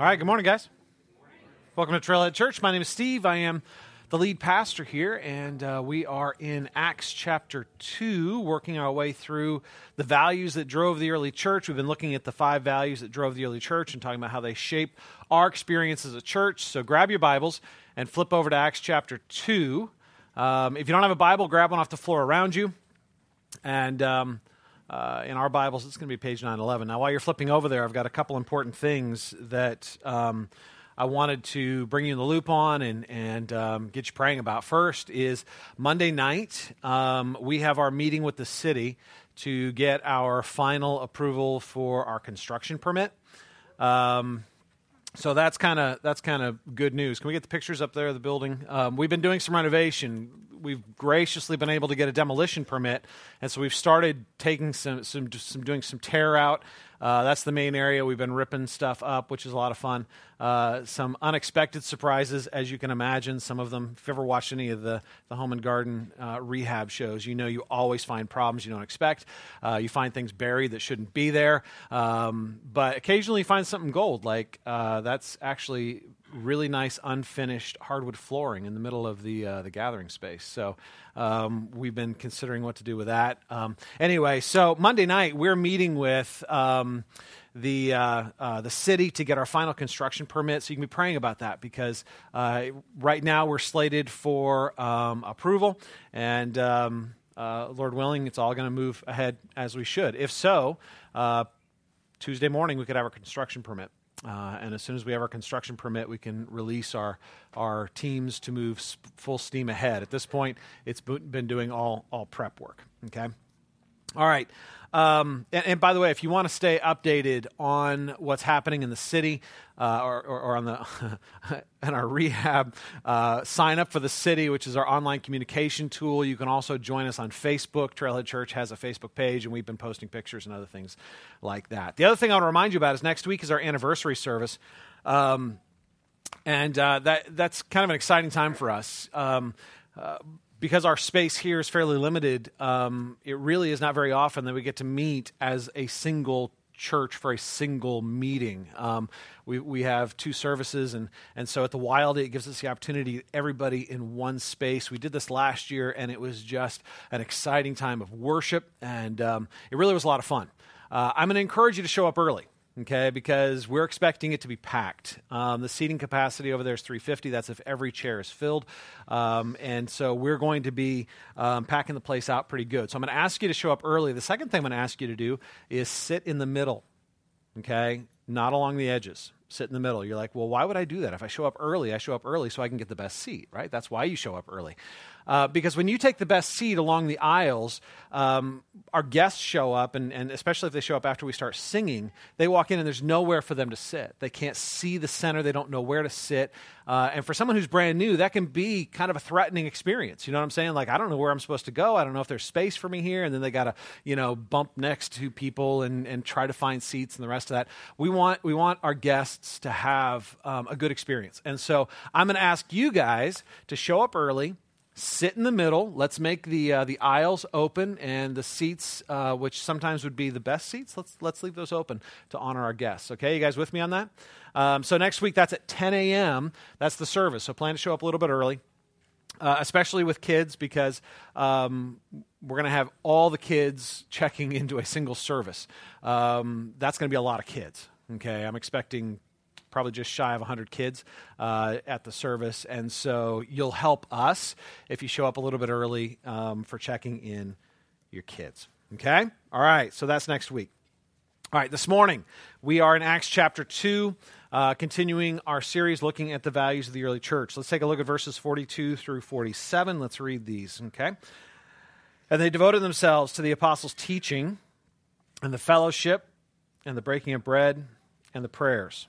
All right, good morning, guys. Welcome to Trailhead Church. My name is Steve. I am the lead pastor here, and uh, we are in Acts chapter 2, working our way through the values that drove the early church. We've been looking at the five values that drove the early church and talking about how they shape our experience as a church. So grab your Bibles and flip over to Acts chapter 2. Um, if you don't have a Bible, grab one off the floor around you. And. Um, uh, in our Bibles, it's going to be page 911. Now, while you're flipping over there, I've got a couple important things that um, I wanted to bring you in the loop on and, and um, get you praying about. First is Monday night, um, we have our meeting with the city to get our final approval for our construction permit. Um, so that's kind of that's kind of good news. Can we get the pictures up there of the building? Um, we've been doing some renovation we've graciously been able to get a demolition permit, and so we've started taking some some, some doing some tear out. Uh, that's the main area. We've been ripping stuff up, which is a lot of fun. Uh, some unexpected surprises, as you can imagine. Some of them, if you've ever watched any of the, the home and garden uh, rehab shows, you know you always find problems you don't expect. Uh, you find things buried that shouldn't be there. Um, but occasionally you find something gold, like uh, that's actually really nice unfinished hardwood flooring in the middle of the uh, the gathering space. So um, we've been considering what to do with that. Um, anyway, so Monday night we're meeting with. Um, the uh, uh, the city to get our final construction permit. So you can be praying about that because uh, right now we're slated for um, approval, and um, uh, Lord willing, it's all going to move ahead as we should. If so, uh, Tuesday morning we could have our construction permit. Uh, and as soon as we have our construction permit, we can release our, our teams to move sp- full steam ahead. At this point, it's been doing all, all prep work. Okay? All right. Um, and, and, by the way, if you want to stay updated on what's happening in the city uh, or, or, on the in our rehab, uh, sign up for the city, which is our online communication tool. You can also join us on Facebook. Trailhead Church has a Facebook page, and we've been posting pictures and other things like that. The other thing I want to remind you about is next week is our anniversary service. Um, and uh, that that's kind of an exciting time for us. Um, uh, because our space here is fairly limited, um, it really is not very often that we get to meet as a single church for a single meeting. Um, we, we have two services, and, and so at the Wildey, it gives us the opportunity, everybody in one space. We did this last year, and it was just an exciting time of worship, and um, it really was a lot of fun. Uh, I'm going to encourage you to show up early okay, because we're expecting it to be packed. Um, the seating capacity over there is 350. That's if every chair is filled. Um, and so we're going to be um, packing the place out pretty good. So I'm going to ask you to show up early. The second thing I'm going to ask you to do is sit in the middle, okay, not along the edges. Sit in the middle. You're like, well, why would I do that? If I show up early, I show up early so I can get the best seat, right? That's why you show up early. Uh, because when you take the best seat along the aisles, um, our guests show up, and, and especially if they show up after we start singing, they walk in and there's nowhere for them to sit. They can't see the center, they don't know where to sit. Uh, and for someone who's brand new, that can be kind of a threatening experience. You know what I'm saying? Like, I don't know where I'm supposed to go. I don't know if there's space for me here. And then they got to, you know, bump next to people and, and try to find seats and the rest of that. We want, we want our guests to have um, a good experience. And so I'm going to ask you guys to show up early sit in the middle. Let's make the uh, the aisles open and the seats, uh, which sometimes would be the best seats. Let's let's leave those open to honor our guests. Okay, you guys with me on that? Um, so next week that's at 10 a.m. That's the service. So plan to show up a little bit early. Uh, especially with kids, because um, we're going to have all the kids checking into a single service. Um, that's going to be a lot of kids. Okay, I'm expecting probably just shy of 100 kids uh, at the service. And so you'll help us if you show up a little bit early um, for checking in your kids. Okay? All right, so that's next week. All right, this morning we are in Acts chapter 2, uh, continuing our series looking at the values of the early church. Let's take a look at verses 42 through 47. Let's read these, okay? And they devoted themselves to the apostles' teaching and the fellowship and the breaking of bread and the prayers.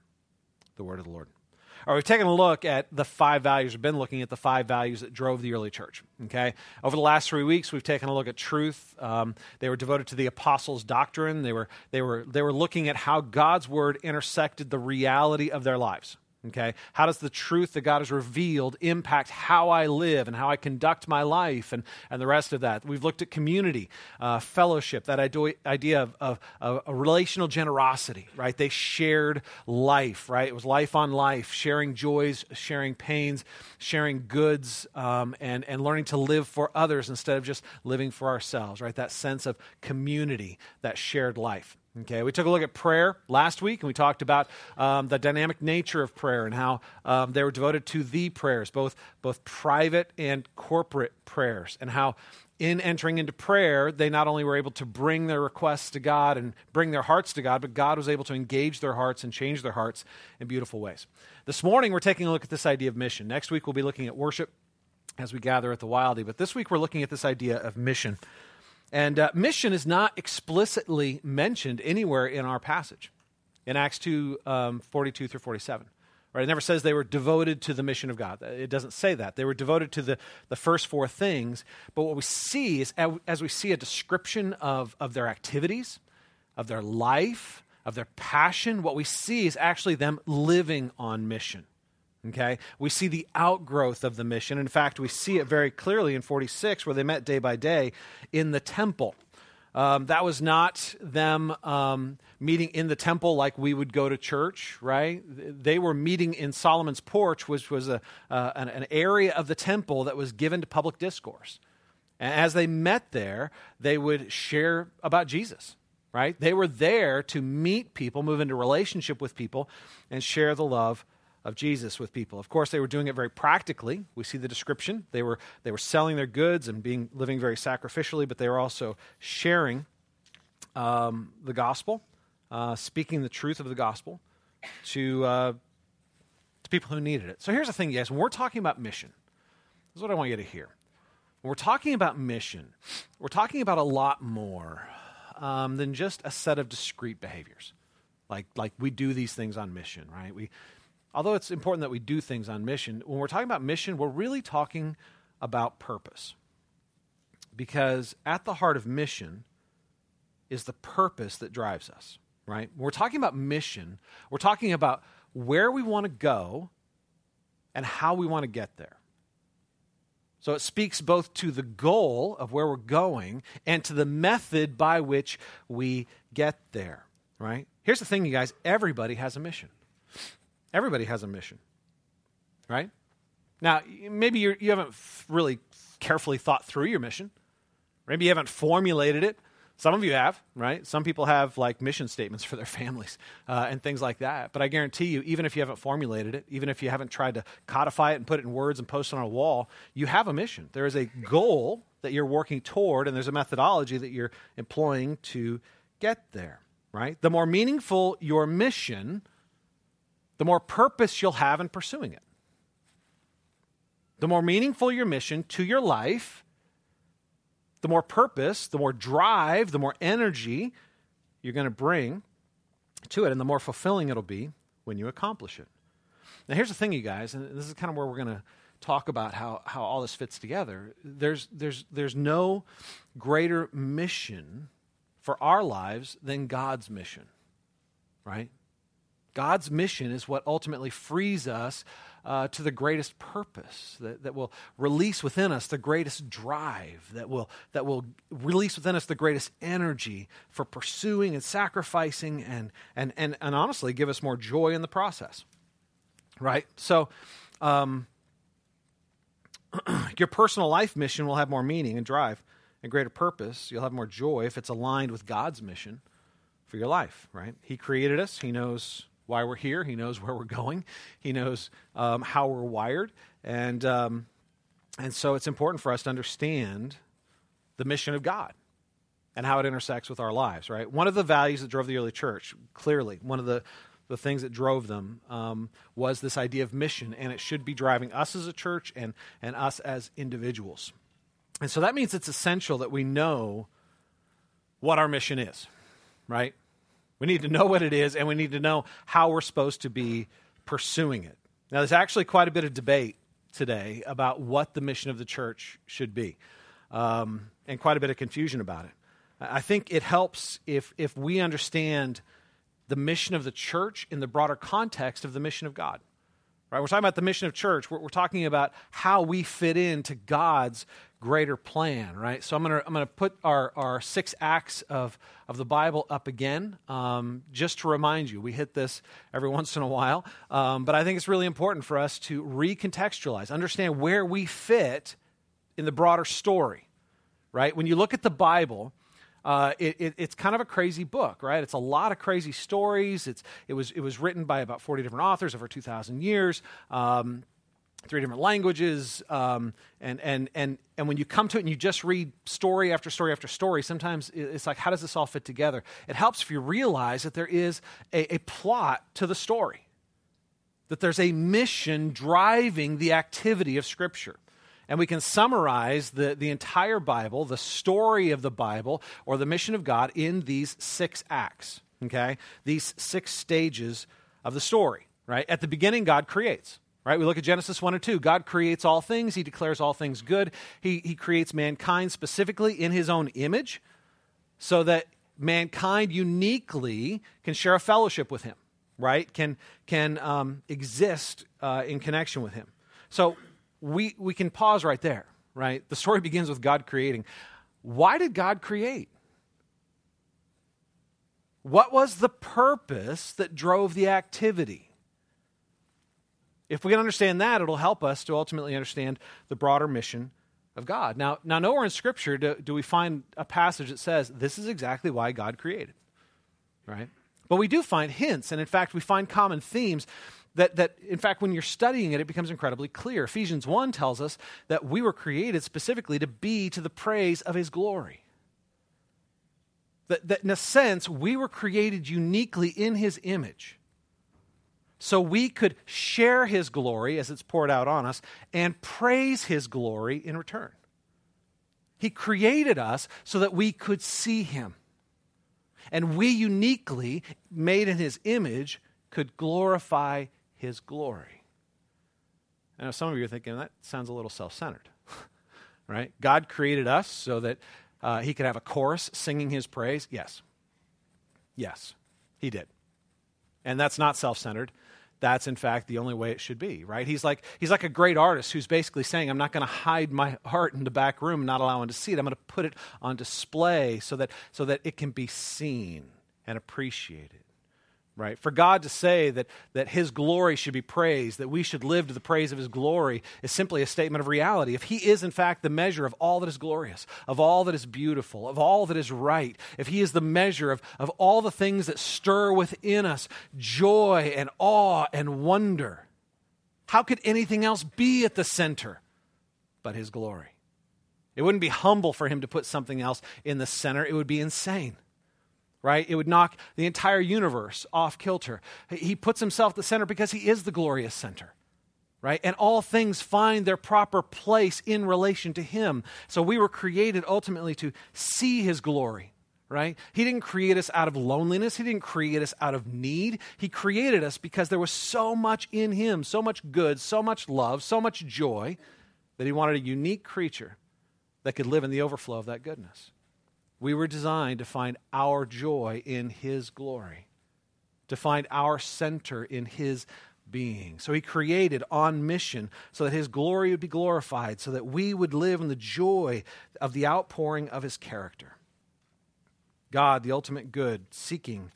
the word of the Lord. All right, we've taken a look at the five values. We've been looking at the five values that drove the early church. Okay, over the last three weeks, we've taken a look at truth. Um, they were devoted to the apostles' doctrine. They were they were they were looking at how God's word intersected the reality of their lives. Okay? How does the truth that God has revealed impact how I live and how I conduct my life and, and the rest of that? We've looked at community, uh, fellowship, that idea of, of, of, a relational generosity, right? They shared life, right? It was life on life, sharing joys, sharing pains, sharing goods, um, and, and learning to live for others instead of just living for ourselves, right? That sense of community, that shared life. Okay, we took a look at prayer last week, and we talked about um, the dynamic nature of prayer and how um, they were devoted to the prayers, both both private and corporate prayers, and how in entering into prayer, they not only were able to bring their requests to God and bring their hearts to God, but God was able to engage their hearts and change their hearts in beautiful ways. This morning, we're taking a look at this idea of mission. Next week, we'll be looking at worship as we gather at the Wildey, but this week, we're looking at this idea of mission. And uh, mission is not explicitly mentioned anywhere in our passage in Acts 2 um, 42 through 47. Right? It never says they were devoted to the mission of God. It doesn't say that. They were devoted to the, the first four things. But what we see is, as we see a description of, of their activities, of their life, of their passion, what we see is actually them living on mission. Okay? We see the outgrowth of the mission. In fact, we see it very clearly in 46, where they met day by day in the temple. Um, that was not them um, meeting in the temple like we would go to church, right? They were meeting in Solomon's porch, which was a, uh, an, an area of the temple that was given to public discourse. And as they met there, they would share about Jesus, right? They were there to meet people, move into relationship with people, and share the love of Jesus with people. Of course, they were doing it very practically. We see the description. They were, they were selling their goods and being, living very sacrificially, but they were also sharing um, the gospel, uh, speaking the truth of the gospel to, uh, to people who needed it. So here's the thing, guys. When we're talking about mission, this is what I want you to hear. When we're talking about mission, we're talking about a lot more um, than just a set of discrete behaviors. Like, like we do these things on mission, right? We, although it's important that we do things on mission, when we're talking about mission, we're really talking about purpose. Because at the heart of mission is the purpose that drives us, right? When we're talking about mission, we're talking about where we want to go and how we want to get there. So it speaks both to the goal of where we're going and to the method by which we get there, right? Here's the thing, you guys everybody has a mission. Everybody has a mission, right? Now, maybe you're, you have not really carefully thought through your mission. Maybe you haven't formulated it. Some of you have, right? Some people have like mission statements for their families uh, and things like that. But I guarantee you, even if you haven't formulated it, even if you haven't tried to codify it and put it in words and post it on a wall, you have a mission. There is a goal that you're working toward, and there's a methodology that you're employing to get there, right? The more meaningful your mission, the more purpose you'll have in pursuing it. The more meaningful your mission to your life, the more purpose, the more drive, the more energy you're going to bring to it, and the more fulfilling it'll be when you accomplish it. Now, here's the thing, you guys, and this is kind of where we're going to talk about how, how all this fits together. There's, there's, there's no greater mission for our lives than God's mission, right? God's mission is what ultimately frees us uh, to the greatest purpose, that, that will release within us the greatest drive, that will, that will release within us the greatest energy for pursuing and sacrificing and, and, and, and honestly give us more joy in the process. Right? So, um, your personal life mission will have more meaning and drive and greater purpose. You'll have more joy if it's aligned with God's mission for your life, right? He created us, He knows why we're here. He knows where we're going. He knows um, how we're wired. And, um, and so it's important for us to understand the mission of God and how it intersects with our lives, right? One of the values that drove the early church, clearly, one of the, the things that drove them um, was this idea of mission, and it should be driving us as a church and, and us as individuals. And so that means it's essential that we know what our mission is, right? We need to know what it is, and we need to know how we're supposed to be pursuing it. Now, there's actually quite a bit of debate today about what the mission of the church should be, um, and quite a bit of confusion about it. I think it helps if, if we understand the mission of the church in the broader context of the mission of God. Right? We're talking about the mission of church. We're, we're talking about how we fit into God's greater plan, right? So I'm going to I'm gonna put our, our six acts of, of the Bible up again, um, just to remind you. We hit this every once in a while, um, but I think it's really important for us to recontextualize, understand where we fit in the broader story, right? When you look at the Bible, uh, it, it, it's kind of a crazy book, right? It's a lot of crazy stories. It's, it, was, it was written by about 40 different authors over 2,000 years, um, three different languages. Um, and, and, and, and when you come to it and you just read story after story after story, sometimes it's like, how does this all fit together? It helps if you realize that there is a, a plot to the story, that there's a mission driving the activity of Scripture. And we can summarize the, the entire Bible, the story of the Bible, or the mission of God in these six acts, okay? These six stages of the story, right? At the beginning, God creates, right? We look at Genesis 1 and 2. God creates all things, He declares all things good. He, he creates mankind specifically in His own image so that mankind uniquely can share a fellowship with Him, right? Can, can um, exist uh, in connection with Him. So we, we can pause right there, right? The story begins with God creating. Why did God create? What was the purpose that drove the activity? If we can understand that, it'll help us to ultimately understand the broader mission of God. Now, now nowhere in Scripture do, do we find a passage that says this is exactly why God created, right? But we do find hints, and in fact, we find common themes that, that in fact when you're studying it it becomes incredibly clear. Ephesians 1 tells us that we were created specifically to be to the praise of his glory. That, that in a sense we were created uniquely in his image. So we could share his glory as it's poured out on us and praise his glory in return. He created us so that we could see him. And we uniquely made in his image could glorify his glory. I know some of you are thinking that sounds a little self centered, right? God created us so that uh, he could have a chorus singing his praise. Yes. Yes, he did. And that's not self centered. That's in fact the only way it should be, right? He's like, he's like a great artist who's basically saying, I'm not going to hide my art in the back room not allowing to see it. I'm going to put it on display so that, so that it can be seen and appreciated right? For God to say that, that His glory should be praised, that we should live to the praise of His glory, is simply a statement of reality. If He is, in fact, the measure of all that is glorious, of all that is beautiful, of all that is right, if He is the measure of, of all the things that stir within us joy and awe and wonder, how could anything else be at the center but His glory? It wouldn't be humble for Him to put something else in the center, it would be insane right? It would knock the entire universe off kilter. He puts himself at the center because he is the glorious center, right? And all things find their proper place in relation to him. So we were created ultimately to see his glory, right? He didn't create us out of loneliness, he didn't create us out of need. He created us because there was so much in him, so much good, so much love, so much joy that he wanted a unique creature that could live in the overflow of that goodness. We were designed to find our joy in His glory, to find our center in His being. So He created on mission so that His glory would be glorified, so that we would live in the joy of the outpouring of His character. God, the ultimate good, seeking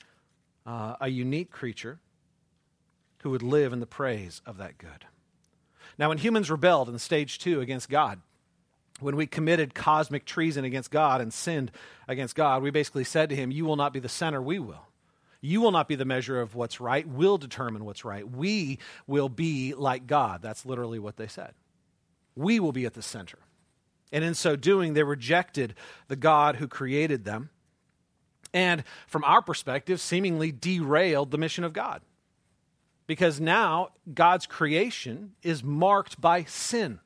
uh, a unique creature who would live in the praise of that good. Now, when humans rebelled in stage two against God, when we committed cosmic treason against God and sinned against God, we basically said to him, You will not be the center, we will. You will not be the measure of what's right, we'll determine what's right. We will be like God. That's literally what they said. We will be at the center. And in so doing, they rejected the God who created them. And from our perspective, seemingly derailed the mission of God. Because now God's creation is marked by sin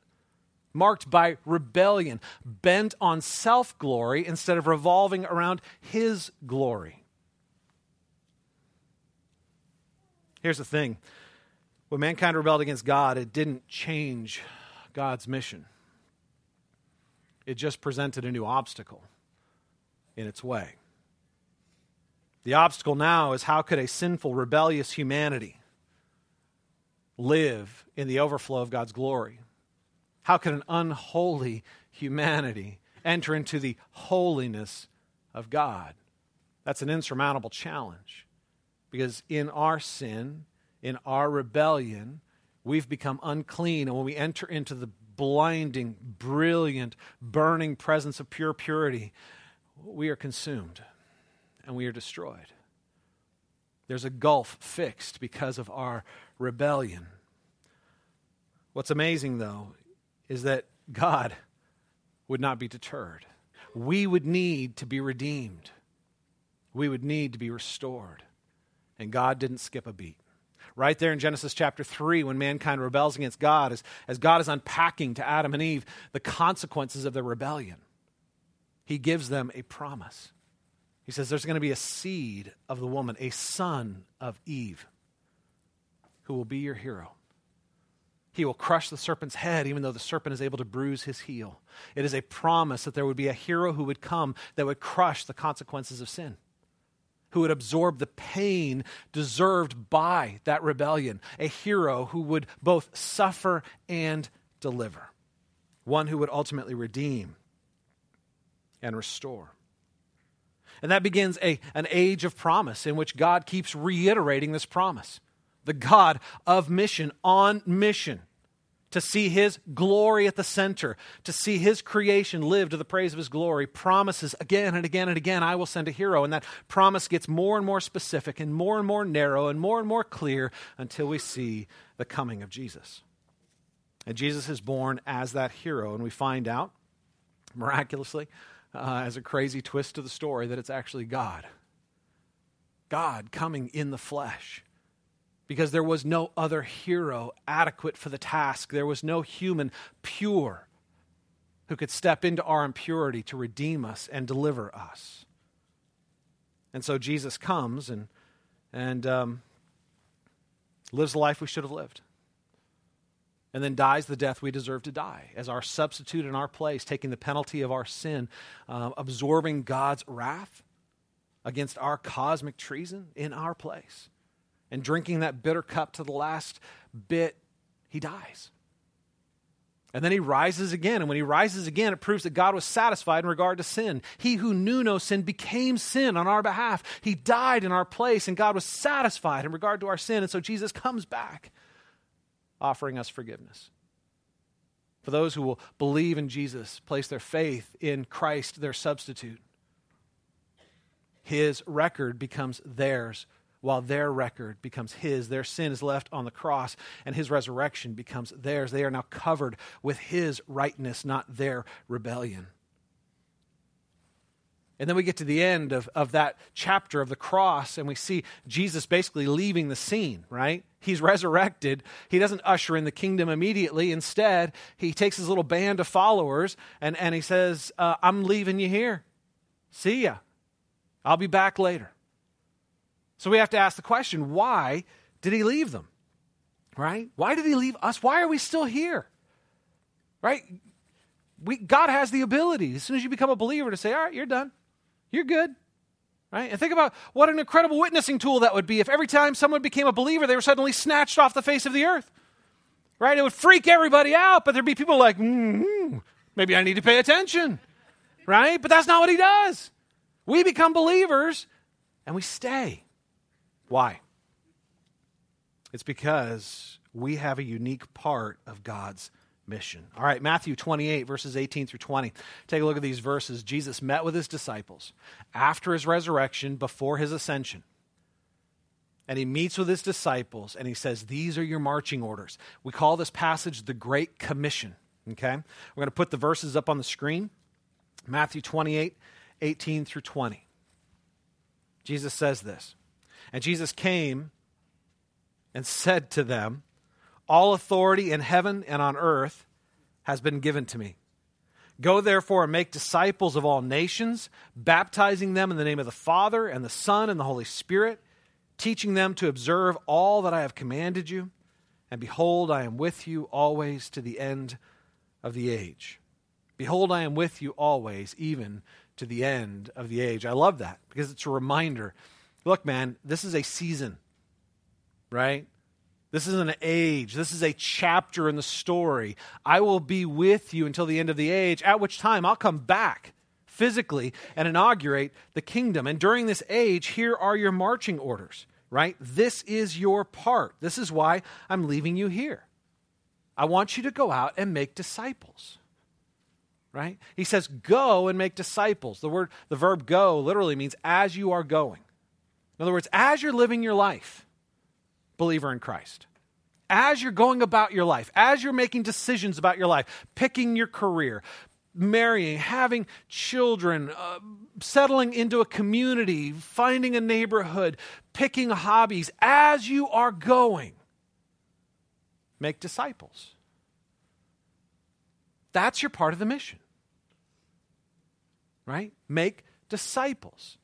marked by rebellion, bent on self glory instead of revolving around His glory. Here's the thing When mankind rebelled against God, it didn't change God's mission, it just presented a new obstacle in its way. The obstacle now is how could a sinful, rebellious humanity live in the overflow of God's glory? How could an unholy humanity enter into the holiness of God? That's an insurmountable challenge because in our sin, in our rebellion, we've become unclean. And when we enter into the blinding, brilliant, burning presence of pure purity, we are consumed and we are destroyed. There's a gulf fixed because of our rebellion. What's amazing, though, is that God would not be deterred. We would need to be redeemed, we would need to be restored. And God didn't skip a beat. Right there in Genesis chapter 3, when mankind rebels against God, as, as God is unpacking to Adam and Eve the consequences of their rebellion, He gives them a promise. He says, There's going to be a seed of the woman, a son of Eve, who will be your hero. He will crush the serpent's head, even though the serpent is able to bruise his heel. It is a promise that there would be a hero who would come that would crush the consequences of sin, who would absorb the pain deserved by that rebellion. A hero who would both suffer and deliver, one who would ultimately redeem and restore. And that begins a, an age of promise in which God keeps reiterating this promise. The God of mission, on mission, to see his glory at the center, to see his creation live to the praise of his glory, promises again and again and again, I will send a hero. And that promise gets more and more specific and more and more narrow and more and more clear until we see the coming of Jesus. And Jesus is born as that hero, and we find out miraculously uh, as a crazy twist to the story that it's actually God. God coming in the flesh. Because there was no other hero adequate for the task. There was no human pure who could step into our impurity to redeem us and deliver us. And so Jesus comes and, and um, lives the life we should have lived and then dies the death we deserve to die as our substitute in our place, taking the penalty of our sin, uh, absorbing God's wrath against our cosmic treason in our place, and drinking that bitter cup to the last bit, he dies. And then he rises again. And when he rises again, it proves that God was satisfied in regard to sin. He who knew no sin became sin on our behalf. He died in our place, and God was satisfied in regard to our sin. And so Jesus comes back offering us forgiveness. For those who will believe in Jesus, place their faith in Christ, their substitute, his record becomes theirs, while their record becomes his. Their sin is left on the cross, and his resurrection becomes theirs. They are now covered with his rightness, not their rebellion. And then we get to the end of, of that chapter of the cross, and we see Jesus basically leaving the scene, right? He's resurrected. He doesn't usher in the kingdom immediately. Instead, he takes his little band of followers and, and he says, uh, I'm leaving you here. See ya. I'll be back later. So we have to ask the question why did he leave them? Right? Why did he leave us? Why are we still here? Right? We, God has the ability, as soon as you become a believer, to say, All right, you're done. You're good. Right? And think about what an incredible witnessing tool that would be if every time someone became a believer, they were suddenly snatched off the face of the earth. Right? It would freak everybody out, but there'd be people like, mm-hmm, maybe I need to pay attention. Right? But that's not what he does. We become believers and we stay. Why? It's because we have a unique part of God's mission. All right, Matthew 28, verses 18 through 20. Take a look at these verses. Jesus met with his disciples after his resurrection, before his ascension. And he meets with his disciples and he says, These are your marching orders. We call this passage the Great Commission. Okay? We're going to put the verses up on the screen Matthew 28, 18 through 20. Jesus says this. And Jesus came and said to them, all authority in heaven and on earth has been given to me. Go therefore and make disciples of all nations, baptizing them in the name of the Father and the Son and the Holy Spirit, teaching them to observe all that I have commanded you. And behold, I am with you always to the end of the age. Behold, I am with you always, even to the end of the age. I love that because it's a reminder. Look, man, this is a season, right? This is an age. This is a chapter in the story. I will be with you until the end of the age, at which time I'll come back physically and inaugurate the kingdom. And during this age, here are your marching orders, right? This is your part. This is why I'm leaving you here. I want you to go out and make disciples. Right? He says, go and make disciples. The word, the verb go literally means as you are going. In other words, as you're living your life, believer in Christ, as you're going about your life, as you're making decisions about your life, picking your career, marrying, having children, uh, settling into a community, finding a neighborhood, picking hobbies, as you are going, make disciples. That's your part of the mission. Right? Make disciples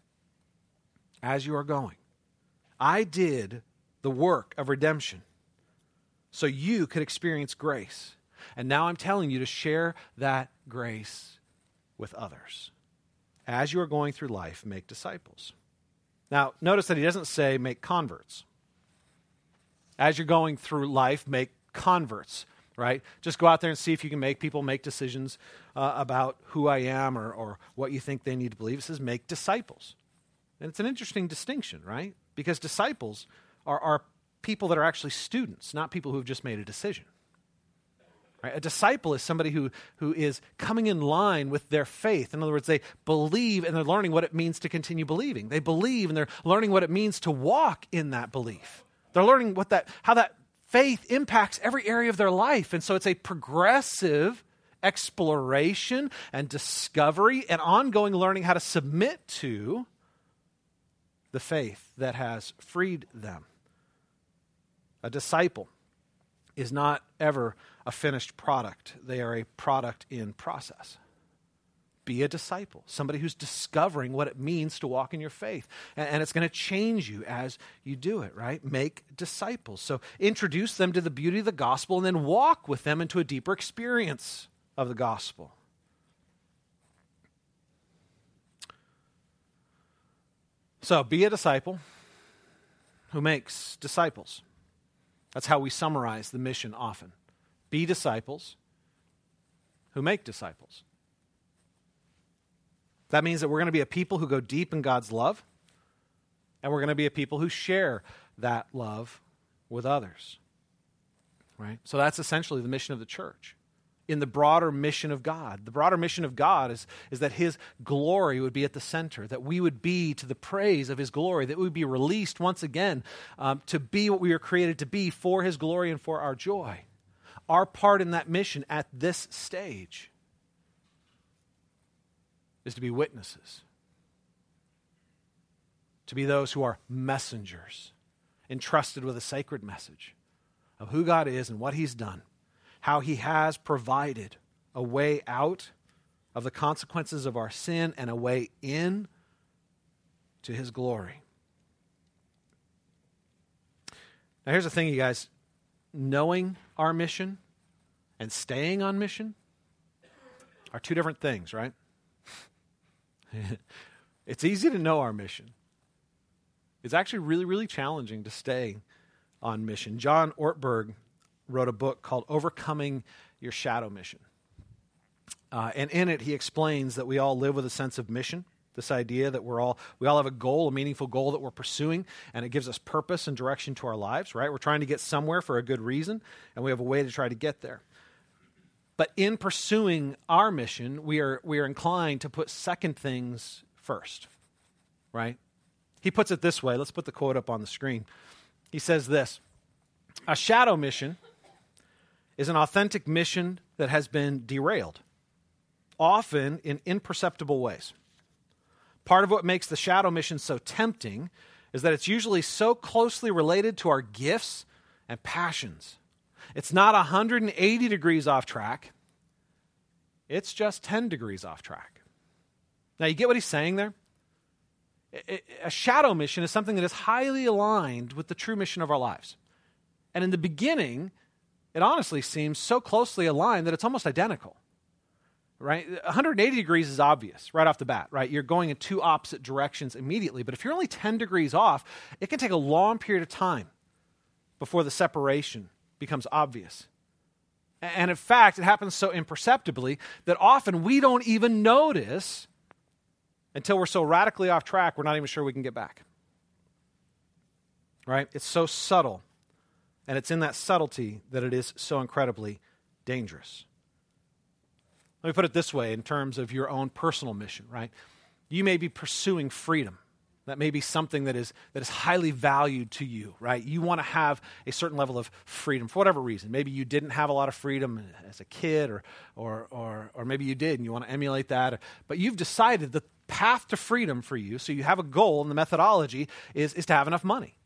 as you are going. I did the work of redemption so you could experience grace. And now I'm telling you to share that grace with others. As you are going through life, make disciples. Now, notice that he doesn't say make converts. As you're going through life, make converts, right? Just go out there and see if you can make people make decisions uh, about who I am or, or what you think they need to believe. It says make disciples. And it's an interesting distinction, right? Because disciples are, are people that are actually students, not people who have just made a decision. Right? A disciple is somebody who, who is coming in line with their faith. In other words, they believe and they're learning what it means to continue believing. They believe and they're learning what it means to walk in that belief. They're learning what that, how that faith impacts every area of their life. And so it's a progressive exploration and discovery and ongoing learning how to submit to the faith that has freed them. A disciple is not ever a finished product, they are a product in process. Be a disciple, somebody who's discovering what it means to walk in your faith. And, it's going to change you as you do it, right? Make disciples. So introduce them to the beauty of the gospel and then walk with them into a deeper experience of the gospel. So be a disciple who makes disciples. That's how we summarize the mission often. Be disciples who make disciples. That means that we're going to be a people who go deep in God's love, and we're going to be a people who share that love with others. Right? So that's essentially the mission of the church in the broader mission of God. The broader mission of God is, is that His glory would be at the center, that we would be to the praise of His glory, that we would be released once again um, to be what we were created to be for His glory and for our joy. Our part in that mission at this stage is to be witnesses, to be those who are messengers, entrusted with a sacred message of who God is and what He's done how he has provided a way out of the consequences of our sin and a way in to his glory. Now, here's the thing, you guys knowing our mission and staying on mission are two different things, right? it's easy to know our mission. It's actually really, really challenging to stay on mission. John Ortberg wrote a book called Overcoming Your Shadow Mission. Uh, and in it, he explains that we all live with a sense of mission. This idea that we're all we all have a goal, a meaningful goal that we're pursuing, and it gives us purpose and direction to our lives. Right? We're trying to get somewhere for a good reason, and we have a way to try to get there. But in pursuing our mission, we are we are inclined to put second things first. Right? He puts it this way. Let's put the quote up on the screen. He says this: A shadow mission is an authentic mission that has been derailed, often in imperceptible ways. Part of what makes the shadow mission so tempting is that it's usually so closely related to our gifts and passions. It's not 180 degrees off track, it's just 10 degrees off track. Now, you get what he's saying there? A shadow mission is something that is highly aligned with the true mission of our lives. And in the beginning, it honestly seems so closely aligned that it's almost identical. Right? 180 degrees is obvious right off the bat, right? You're going in two opposite directions immediately. But if you're only 10 degrees off, it can take a long period of time before the separation becomes obvious. And in fact, it happens so imperceptibly that often we don't even notice until we're so radically off track, we're not even sure we can get back. Right? It's so subtle. And it's in that subtlety that it is so incredibly dangerous. Let me put it this way in terms of your own personal mission, right? You may be pursuing freedom. That may be something that is, that is highly valued to you, right? You want to have a certain level of freedom for whatever reason. Maybe you didn't have a lot of freedom as a kid, or, or, or, or maybe you did and you want to emulate that. But you've decided the path to freedom for you, so you have a goal, and the methodology is, is to have enough money,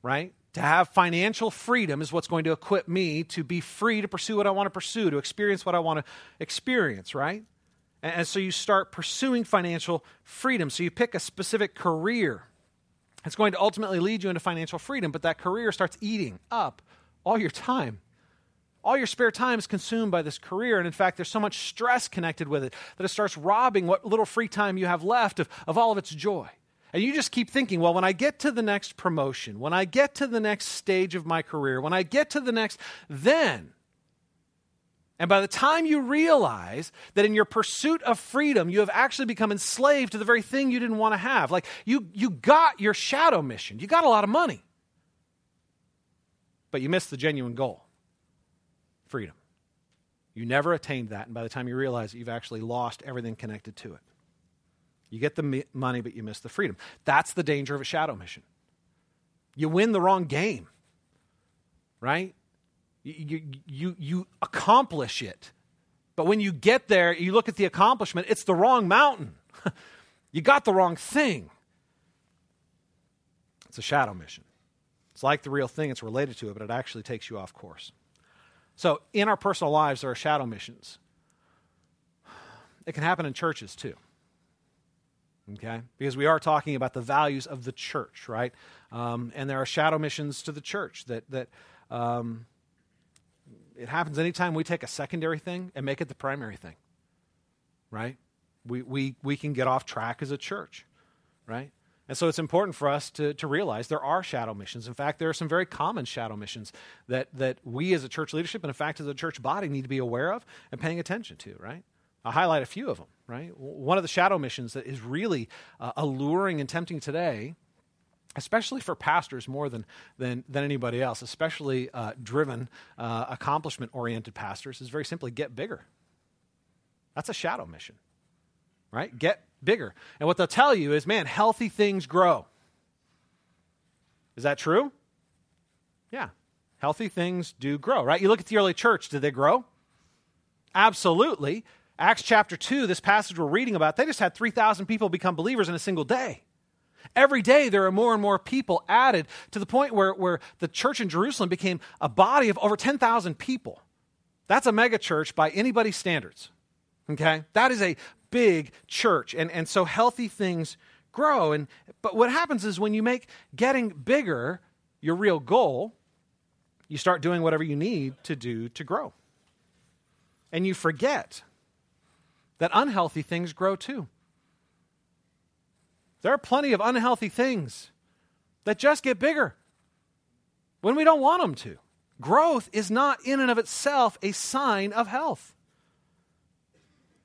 right? To have financial freedom is what's going to equip me to be free to pursue what I want to pursue, to experience what I want to experience, right? And so you start pursuing financial freedom. So you pick a specific career. It's going to ultimately lead you into financial freedom, but that career starts eating up all your time. All your spare time is consumed by this career. And in fact, there's so much stress connected with it that it starts robbing what little free time you have left of, of all of its joy. And you just keep thinking, well, when I get to the next promotion, when I get to the next stage of my career, when I get to the next, then and by the time you realize that in your pursuit of freedom, you have actually become enslaved to the very thing you didn't want to have, like you, you got your shadow mission, you got a lot of money, but you missed the genuine goal freedom. You never attained that, and by the time you realize it, you've actually lost everything connected to it. You get the money, but you miss the freedom. That's the danger of a shadow mission. You win the wrong game, right? You, you, you accomplish it. But when you get there, you look at the accomplishment, it's the wrong mountain. you got the wrong thing. It's a shadow mission. It's like the real thing, it's related to it, but it actually takes you off course. So, in our personal lives, there are shadow missions. It can happen in churches too. Okay? Because we are talking about the values of the church, right? Um, and there are shadow missions to the church that, that um, it happens anytime we take a secondary thing and make it the primary thing, right? We, we, we can get off track as a church, right? And so it's important for us to, to realize there are shadow missions. In fact, there are some very common shadow missions that, that we as a church leadership, and in fact as a church body, need to be aware of and paying attention to, right? I'll highlight a few of them, right? One of the shadow missions that is really uh, alluring and tempting today especially for pastors more than, than, than anybody else, especially uh, driven, uh, accomplishment oriented pastors, is very simply get bigger. That's a shadow mission, right? Get bigger. And what they'll tell you is, man, healthy things grow. Is that true? Yeah. Healthy things do grow, right? You look at the early church, did they grow? Absolutely. Acts chapter 2, this passage we're reading about, they just had 3,000 people become believers in a single day. Every day, there are more and more people added to the point where, where the church in Jerusalem became a body of over 10,000 people. That's a mega church by anybody's standards. Okay? That is a big church. And, and so healthy things grow. And, but what happens is when you make getting bigger your real goal, you start doing whatever you need to do to grow. And you forget that unhealthy things grow too. There are plenty of unhealthy things that just get bigger when we don't want them to. Growth is not in and of itself a sign of health.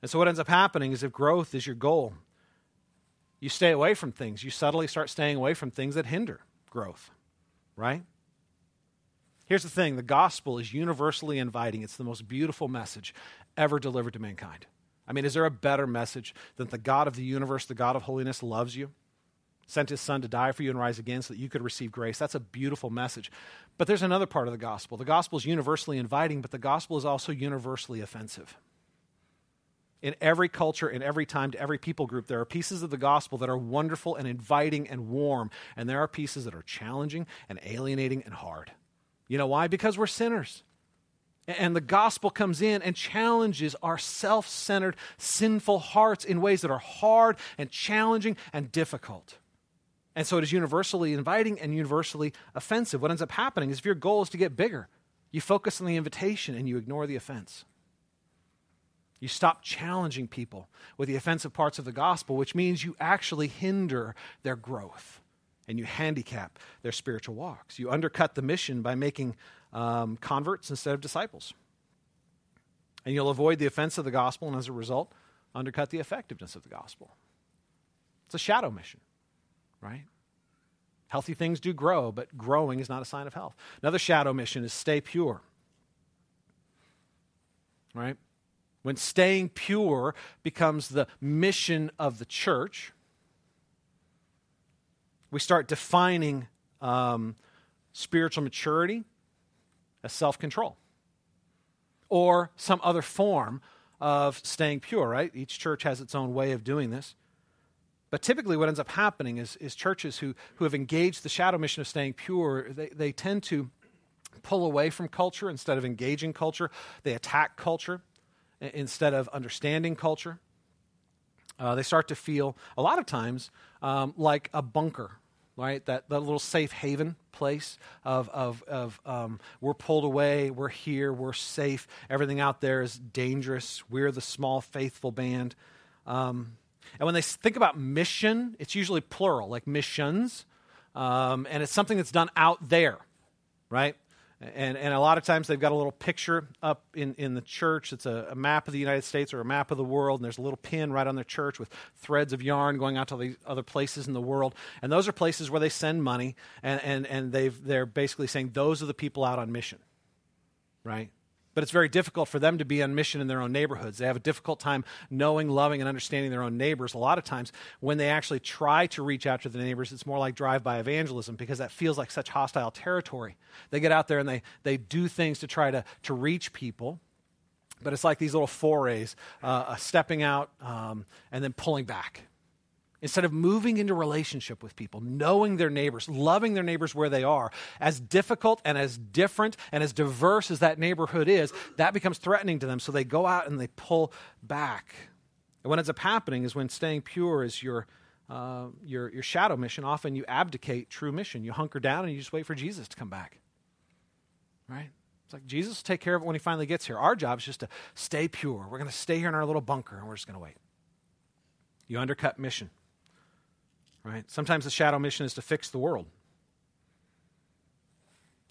And so, what ends up happening is if growth is your goal, you stay away from things. You subtly start staying away from things that hinder growth, right? Here's the thing the gospel is universally inviting, it's the most beautiful message ever delivered to mankind. I mean, is there a better message than the God of the universe, the God of holiness, loves you? Sent his son to die for you and rise again so that you could receive grace. That's a beautiful message. But there's another part of the gospel. The gospel is universally inviting, but the gospel is also universally offensive. In every culture, in every time, to every people group, there are pieces of the gospel that are wonderful and inviting and warm, and there are pieces that are challenging and alienating and hard. You know why? Because we're sinners. And the gospel comes in and challenges our self centered, sinful hearts in ways that are hard and challenging and difficult. And so it is universally inviting and universally offensive. What ends up happening is if your goal is to get bigger, you focus on the invitation and you ignore the offense. You stop challenging people with the offensive parts of the gospel, which means you actually hinder their growth and you handicap their spiritual walks. You undercut the mission by making um, converts instead of disciples. And you'll avoid the offense of the gospel, and as a result, undercut the effectiveness of the gospel. It's a shadow mission, right? Healthy things do grow, but growing is not a sign of health. Another shadow mission is stay pure, right? When staying pure becomes the mission of the church, we start defining um, spiritual maturity as self control or some other form of staying pure, right? Each church has its own way of doing this. But typically, what ends up happening is, is churches who, who have engaged the shadow mission of staying pure, they, they tend to pull away from culture instead of engaging culture. They attack culture instead of understanding culture. Uh, they start to feel, a lot of times, um, like a bunker right? That, that little safe haven place of, of, of um, we're pulled away, we're here, we're safe, everything out there is dangerous, we're the small, faithful band. Um, and when they think about mission, it's usually plural, like missions, um, and it's something that's done out there, right? And, and a lot of times they've got a little picture up in, in the church. It's a, a, map of the United States or a map of the world, and there's a little pin right on their church with threads of yarn going out to these other places in the world. And those are places where they send money, and, and, and they've, they're basically saying those are the people out on mission, right? But it's very difficult for them to be on mission in their own neighborhoods. They have a difficult time knowing, loving, and understanding their own neighbors. A lot of times, when they actually try to reach out to the neighbors, it's more like drive by evangelism because that feels like such hostile territory. They get out there and they, they do things to try to, to reach people. But it's like these little forays, uh, stepping out um, and then pulling back Instead of moving into relationship with people, knowing their neighbors, loving their neighbors where they are, as difficult and as different and as diverse as that neighborhood is, that becomes threatening to them. So they go out and they pull back. And what ends up happening is when staying pure is your, uh, your, your shadow mission, often you abdicate true mission. You hunker down and you just wait for Jesus to come back. Right? It's like Jesus will take care of it when he finally gets here. Our job is just to stay pure. We're going to stay here in our little bunker and we're just going to wait. You undercut mission right? Sometimes the shadow mission is to fix the world.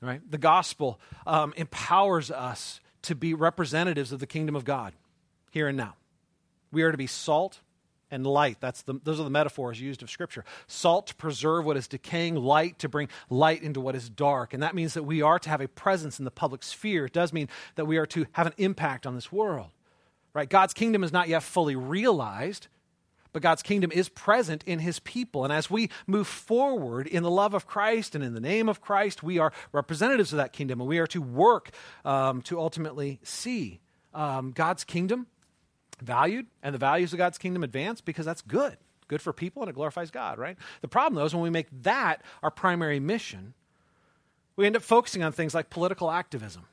Right? The gospel um, empowers us to be representatives of the kingdom of God here and now. We are to be salt and light. That's the, those are the metaphors used of Scripture. Salt to preserve what is decaying, light to bring light into what is dark. And that means that we are to have a presence in the public sphere. It does mean that we are to have an impact on this world. Right? God's kingdom is not yet fully realized, but God's kingdom is present in his people. And as we move forward in the love of Christ and in the name of Christ, we are representatives of that kingdom, and we are to work um, to ultimately see um, God's kingdom valued and the values of God's kingdom advanced because that's good. Good for people and it glorifies God, right? The problem, though, is when we make that our primary mission, we end up focusing on things like political activism,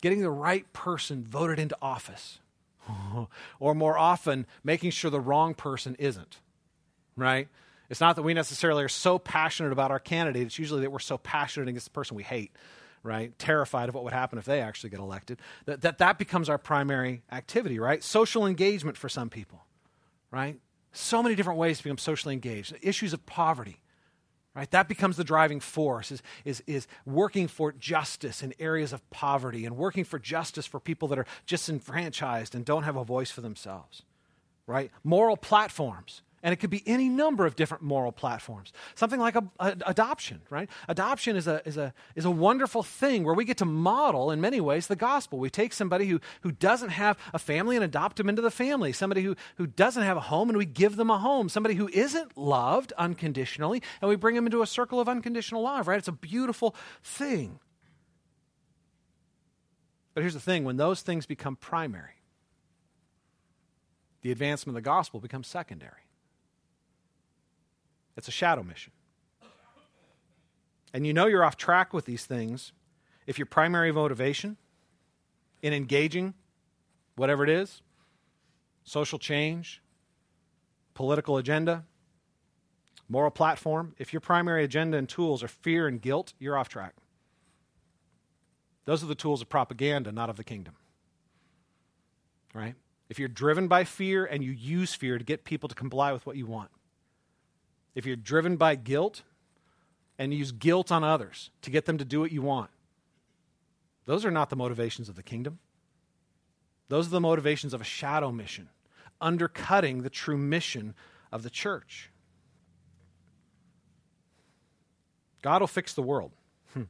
getting the right person voted into office or more often, making sure the wrong person isn't, right? It's not that we necessarily are so passionate about our candidate, it's usually that we're so passionate against the person we hate, right? Terrified of what would happen if they actually get elected. That, that, that becomes our primary activity, right? Social engagement for some people, right? So many different ways to become socially engaged. Issues of poverty, right? That becomes the driving force is, is, is working for justice in areas of poverty and working for justice for people that are disenfranchised and don't have a voice for themselves. Right? Moral platforms and it could be any number of different moral platforms. Something like a, a, adoption, right? Adoption is a, is, a, is a wonderful thing where we get to model, in many ways, the gospel. We take somebody who, who doesn't have a family and adopt them into the family. Somebody who, who doesn't have a home and we give them a home. Somebody who isn't loved unconditionally and we bring them into a circle of unconditional love, right? It's a beautiful thing. But here's the thing when those things become primary, the advancement of the gospel becomes secondary. It's a shadow mission. And you know you're off track with these things if your primary motivation in engaging whatever it is social change, political agenda, Moral platform, if your primary agenda and tools are fear and guilt, you're off track. Those are the tools of propaganda, not of the kingdom. Right? If you're driven by fear and you use fear to get people to comply with what you want, if you're driven by guilt and use guilt on others to get them to do what you want, those are not the motivations of the kingdom. Those are the motivations of a shadow mission, undercutting the true mission of the church. God will fix the world, hmm.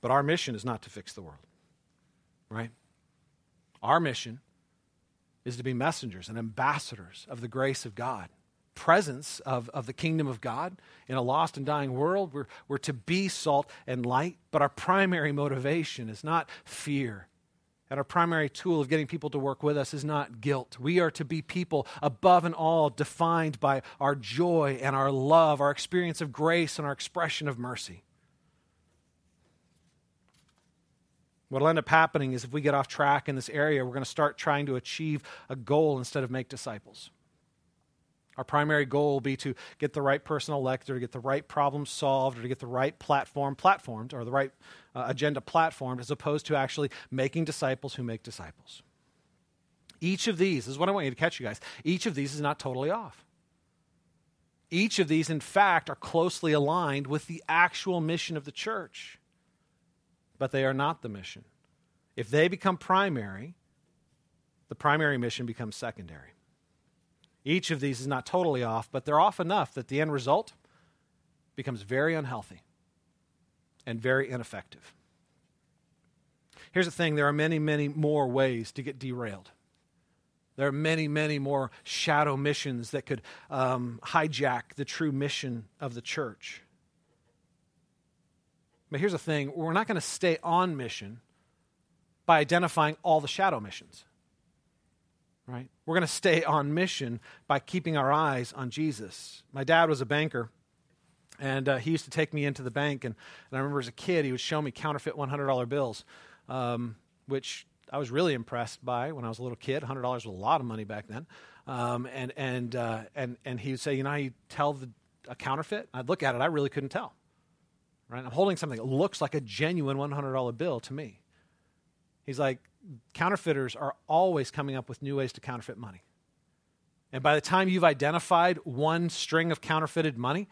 but our mission is not to fix the world, right? Our mission is to be messengers and ambassadors of the grace of God presence of, of the kingdom of God in a lost and dying world. We're, we're to be salt and light, but our primary motivation is not fear. And our primary tool of getting people to work with us is not guilt. We are to be people above and all defined by our joy and our love, our experience of grace and our expression of mercy. What will end up happening is if we get off track in this area, we're going to start trying to achieve a goal instead of make disciples. Our primary goal will be to get the right person elected, or to get the right problem solved, or to get the right platform platformed, or the right uh, agenda platformed, as opposed to actually making disciples who make disciples. Each of these, is what I want you to catch, you guys. Each of these is not totally off. Each of these, in fact, are closely aligned with the actual mission of the church, but they are not the mission. If they become primary, the primary mission becomes secondary. Each of these is not totally off, but they're off enough that the end result becomes very unhealthy and very ineffective. Here's the thing there are many, many more ways to get derailed. There are many, many more shadow missions that could um, hijack the true mission of the church. But here's the thing we're not going to stay on mission by identifying all the shadow missions right? We're going to stay on mission by keeping our eyes on Jesus. My dad was a banker, and uh, he used to take me into the bank. And, and, I remember as a kid, he would show me counterfeit $100 bills, um, which I was really impressed by when I was a little kid. $100 was a lot of money back then. Um, and, and, uh, and, and he would say, You know you tell the, a counterfeit? I'd look at it, I really couldn't tell. Right? I'm holding something that looks like a genuine $100 bill to me. He's like, counterfeiters are always coming up with new ways to counterfeit money. And by the time you've identified one string of counterfeited money,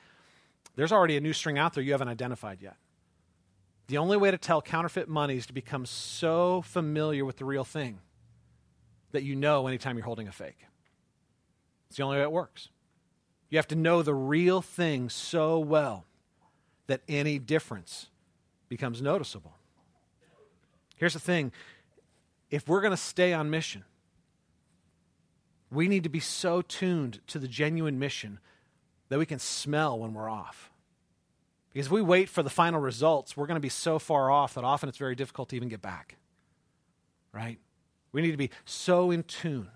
there's already a new string out there you haven't identified yet. The only way to tell counterfeit money is to become so familiar with the real thing that you know anytime you're holding a fake. It's the only way it works. You have to know the real thing so well that any difference becomes noticeable. Here's the thing if we're going to stay on mission, we need to be so tuned to the genuine mission that we can smell when we're off. Because if we wait for the final results, we're going to be so far off that often it's very difficult to even get back. Right? We need to be so in tune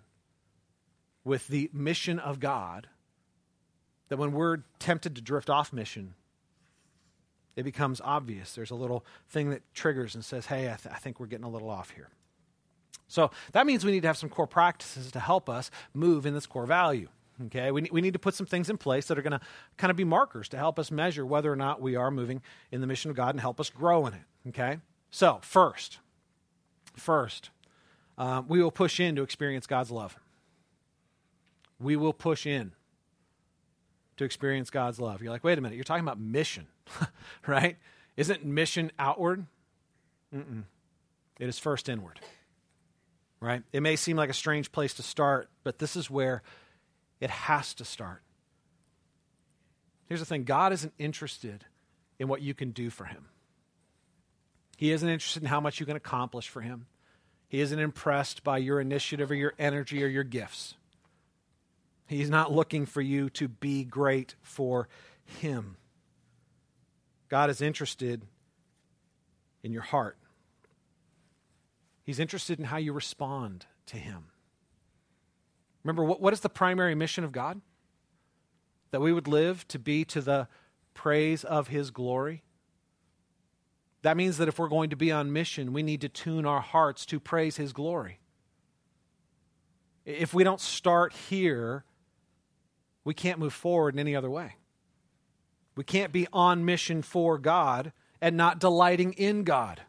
with the mission of God that when we're tempted to drift off mission, it becomes obvious. There's a little thing that triggers and says, hey, I, th- I think we're getting a little off here. So that means we need to have some core practices to help us move in this core value. Okay, we, we need to put some things in place that are going to kind of be markers to help us measure whether or not we are moving in the mission of God and help us grow in it. Okay, so first, first, um, we will push in to experience God's love. We will push in to experience God's love. You're like, wait a minute, you're talking about mission, right? Isn't mission outward? Mm-mm. It is first inward right? It may seem like a strange place to start, but this is where it has to start. Here's the thing God isn't interested in what you can do for Him, He isn't interested in how much you can accomplish for Him. He isn't impressed by your initiative or your energy or your gifts. He's not looking for you to be great for Him. God is interested in your heart. He's interested in how you respond to Him. Remember, what, what is the primary mission of God? That we would live to be to the praise of His glory. That means that if we're going to be on mission, we need to tune our hearts to praise His glory. If we don't start here, we can't move forward in any other way. We can't be on mission for God and not delighting in God.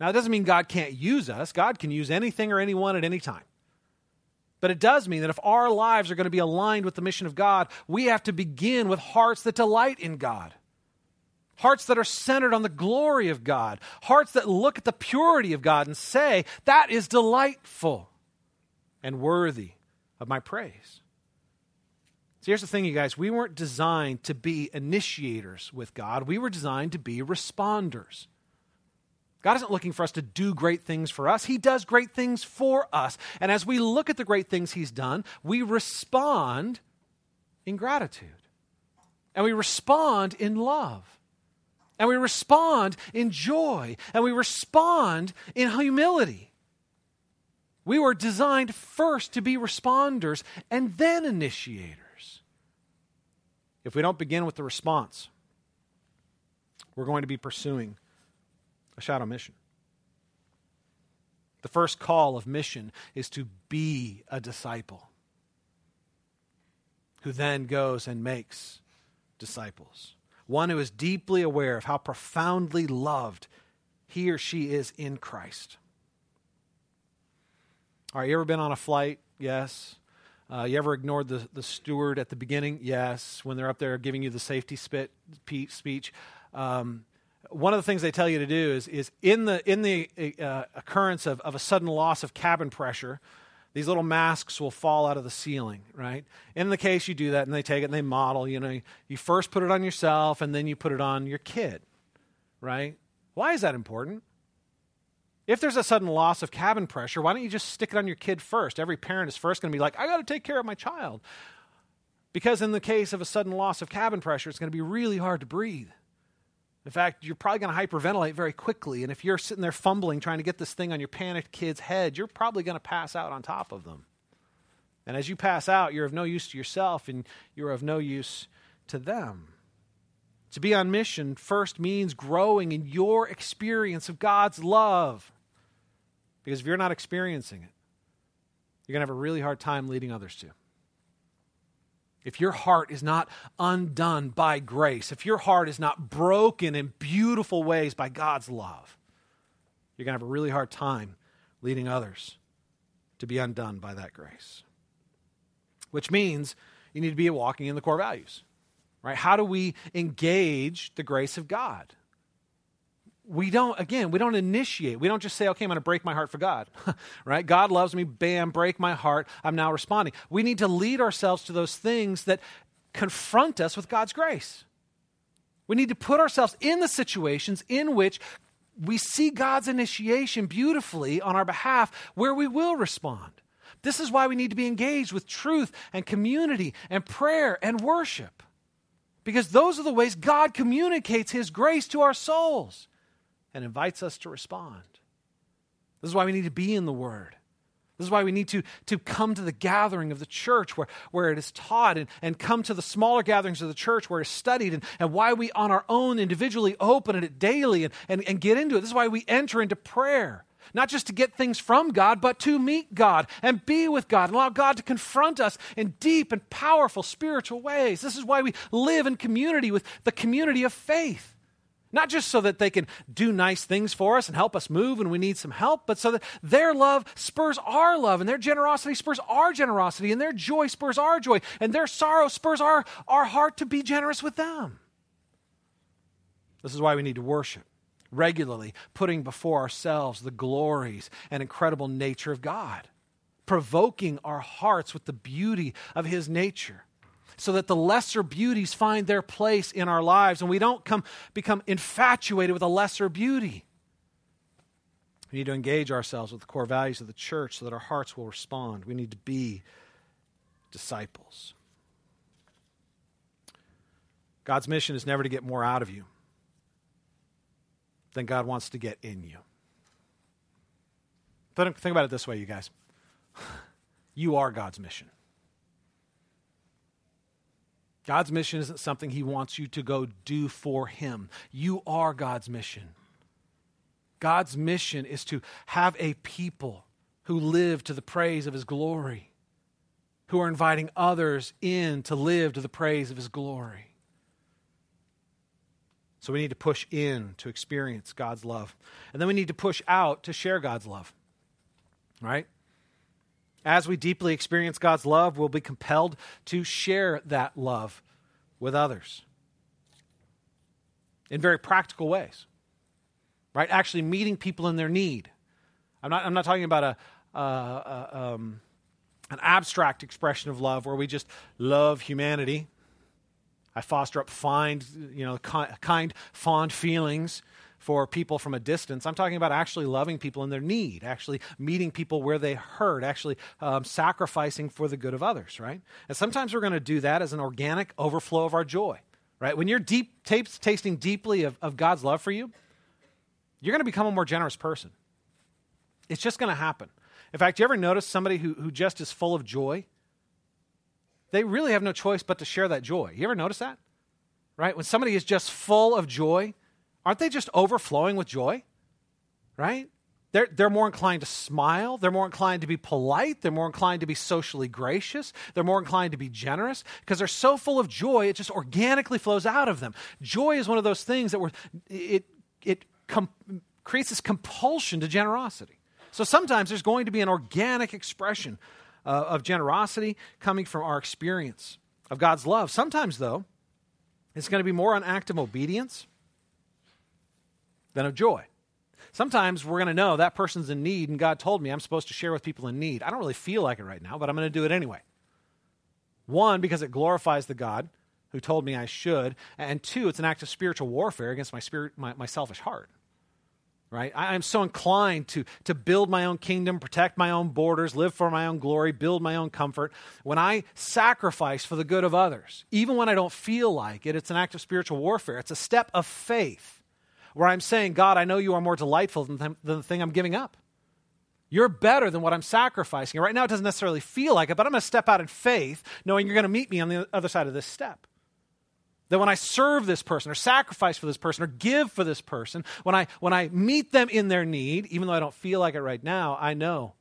Now, it doesn't mean God can't use us. God can use anything or anyone at any time. But it does mean that if our lives are going to be aligned with the mission of God, we have to begin with hearts that delight in God. Hearts that are centered on the glory of God. Hearts that look at the purity of God and say, that is delightful and worthy of my praise. So here's the thing, you guys. We weren't designed to be initiators with God, we were designed to be responders. God isn't looking for us to do great things for us. He does great things for us. And as we look at the great things He's done, we respond in gratitude. And we respond in love. And we respond in joy. And we respond in humility. We were designed first to be responders and then initiators. If we don't begin with the response, we're going to be pursuing a shadow mission. The first call of mission is to be a disciple who then goes and makes disciples. One who is deeply aware of how profoundly loved he or she is in Christ. All right, you ever been on a flight? Yes. Uh, you ever ignored the, the steward at the beginning? Yes. When they're up there giving you the safety spit, speech. Um, one of the things they tell you to do is, is in the, in the uh, occurrence of, of a sudden loss of cabin pressure, these little masks will fall out of the ceiling, right? In the case you do that and they take it and they model, you know, you first put it on yourself and then you put it on your kid, right? Why is that important? If there's a sudden loss of cabin pressure, why don't you just stick it on your kid first? Every parent is first going to be like, I got to take care of my child. Because in the case of a sudden loss of cabin pressure, it's going to be really hard to breathe. In fact, you're probably going to hyperventilate very quickly. And if you're sitting there fumbling trying to get this thing on your panicked kid's head, you're probably going to pass out on top of them. And as you pass out, you're of no use to yourself and you're of no use to them. To be on mission first means growing in your experience of God's love. Because if you're not experiencing it, you're going to have a really hard time leading others to if your heart is not undone by grace, if your heart is not broken in beautiful ways by God's love, you're going to have a really hard time leading others to be undone by that grace. Which means you need to be walking in the core values, right? How do we engage the grace of God? We don't again we don't initiate. We don't just say okay i'm going to break my heart for god. Right? God loves me bam break my heart i'm now responding. We need to lead ourselves to those things that confront us with god's grace. We need to put ourselves in the situations in which we see god's initiation beautifully on our behalf where we will respond. This is why we need to be engaged with truth and community and prayer and worship because those are the ways god communicates his grace to our souls and invites us to respond. This is why we need to be in the Word. This is why we need to, to come to the gathering of the church where, where it is taught and, and come to the smaller gatherings of the church where it's studied and, and why we on our own individually open it daily and, and, and get into it. This is why we enter into prayer. Not just to get things from God, but to meet God and be with God and allow God to confront us in deep and powerful spiritual ways. This is why we live in community with the community of faith. Not just so that they can do nice things for us and help us move when we need some help, but so that their love spurs our love, and their generosity spurs our generosity, and their joy spurs our joy, and their sorrow spurs our, our heart to be generous with them. This is why we need to worship regularly, putting before ourselves the glories and incredible nature of God, provoking our hearts with the beauty of His nature so that the lesser beauties find their place in our lives and we don't come, become infatuated with a lesser beauty. We need to engage ourselves with the core values of the church so that our hearts will respond. We need to be disciples. God's mission is never to get more out of you than God wants to get in you. Think about it this way, you guys. You are God's mission. God's mission isn't something He wants you to go do for Him. You are God's mission. God's mission is to have a people who live to the praise of His glory, who are inviting others in to live to the praise of His glory. So we need to push in to experience God's love. And then we need to push out to share God's love. Right? As we deeply experience God's love, we'll be compelled to share that love with others in very practical ways. Right? Actually meeting people in their need. I'm not, I'm not talking about a, uh, um, an abstract expression of love where we just love humanity I foster up find, you know, kind, fond feelings for people from a distance. I'm talking about actually loving people in their need, actually meeting people where they hurt, actually um, sacrificing for the good of others, right? And sometimes we're going to do that as an organic overflow of our joy, right? When you're deep, t- tasting deeply of, of God's love for you, you're going to become a more generous person. It's just going to happen. In fact, you ever notice somebody who, who just is full of joy? they really have no choice but to share that joy. You ever notice that? Right? When somebody is just full of joy, aren't they just overflowing with joy? Right? They're, they're more inclined to smile. They're more inclined to be polite. They're more inclined to be socially gracious. They're more inclined to be generous because they're so full of joy, it just organically flows out of them. Joy is one of those things that we're, it, it com- creates this compulsion to generosity. So sometimes there's going to be an organic expression uh, of generosity coming from our experience of God's love. Sometimes, though, it's going to be more an act of obedience than of joy. Sometimes we're going to know that person's in need, and God told me I'm supposed to share with people in need. I don't really feel like it right now, but I'm going to do it anyway. One, because it glorifies the God who told me I should, and two, it's an act of spiritual warfare against my, spirit, my, my selfish heart right? I, am so inclined to, to build my own kingdom, protect my own borders, live for my own glory, build my own comfort. When I sacrifice for the good of others, even when I don't feel like it, it's an act of spiritual warfare. It's a step of faith where I'm saying, God, I know you are more delightful than, than the thing I'm giving up. You're better than what I'm sacrificing. Right now, it doesn't necessarily feel like it, but I'm going to step out in faith, knowing you're going to meet me on the other side of this step. That when I serve this person or sacrifice for this person or give for this person, when I, when I meet them in their need, even though I don't feel like it right now, I know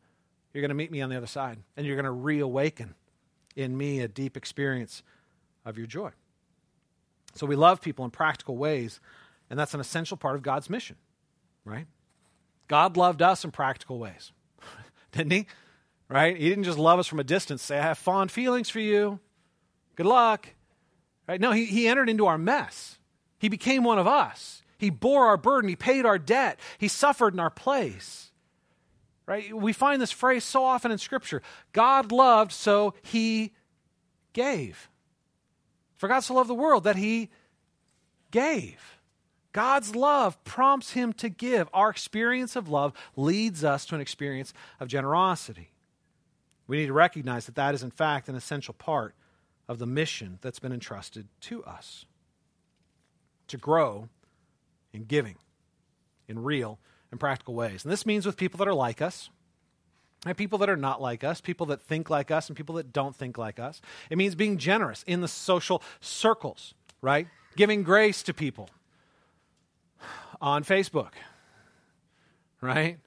you're going to meet me on the other side and you're going to reawaken in me a deep experience of your joy. So we love people in practical ways, and that's an essential part of God's mission, right? God loved us in practical ways, didn't he? Right? He didn't just love us from a distance, say, I have fond feelings for you. Good luck. Right? No, he, he entered into our mess. He became one of us. He bore our burden. He paid our debt. He suffered in our place. Right? We find this phrase so often in Scripture God loved, so he gave. For God so loved the world that he gave. God's love prompts him to give. Our experience of love leads us to an experience of generosity. We need to recognize that that is, in fact, an essential part of the mission that's been entrusted to us to grow in giving in real and practical ways. And this means with people that are like us, and people that are not like us, people that think like us, and people that don't think like us. It means being generous in the social circles, right? Giving grace to people on Facebook, right?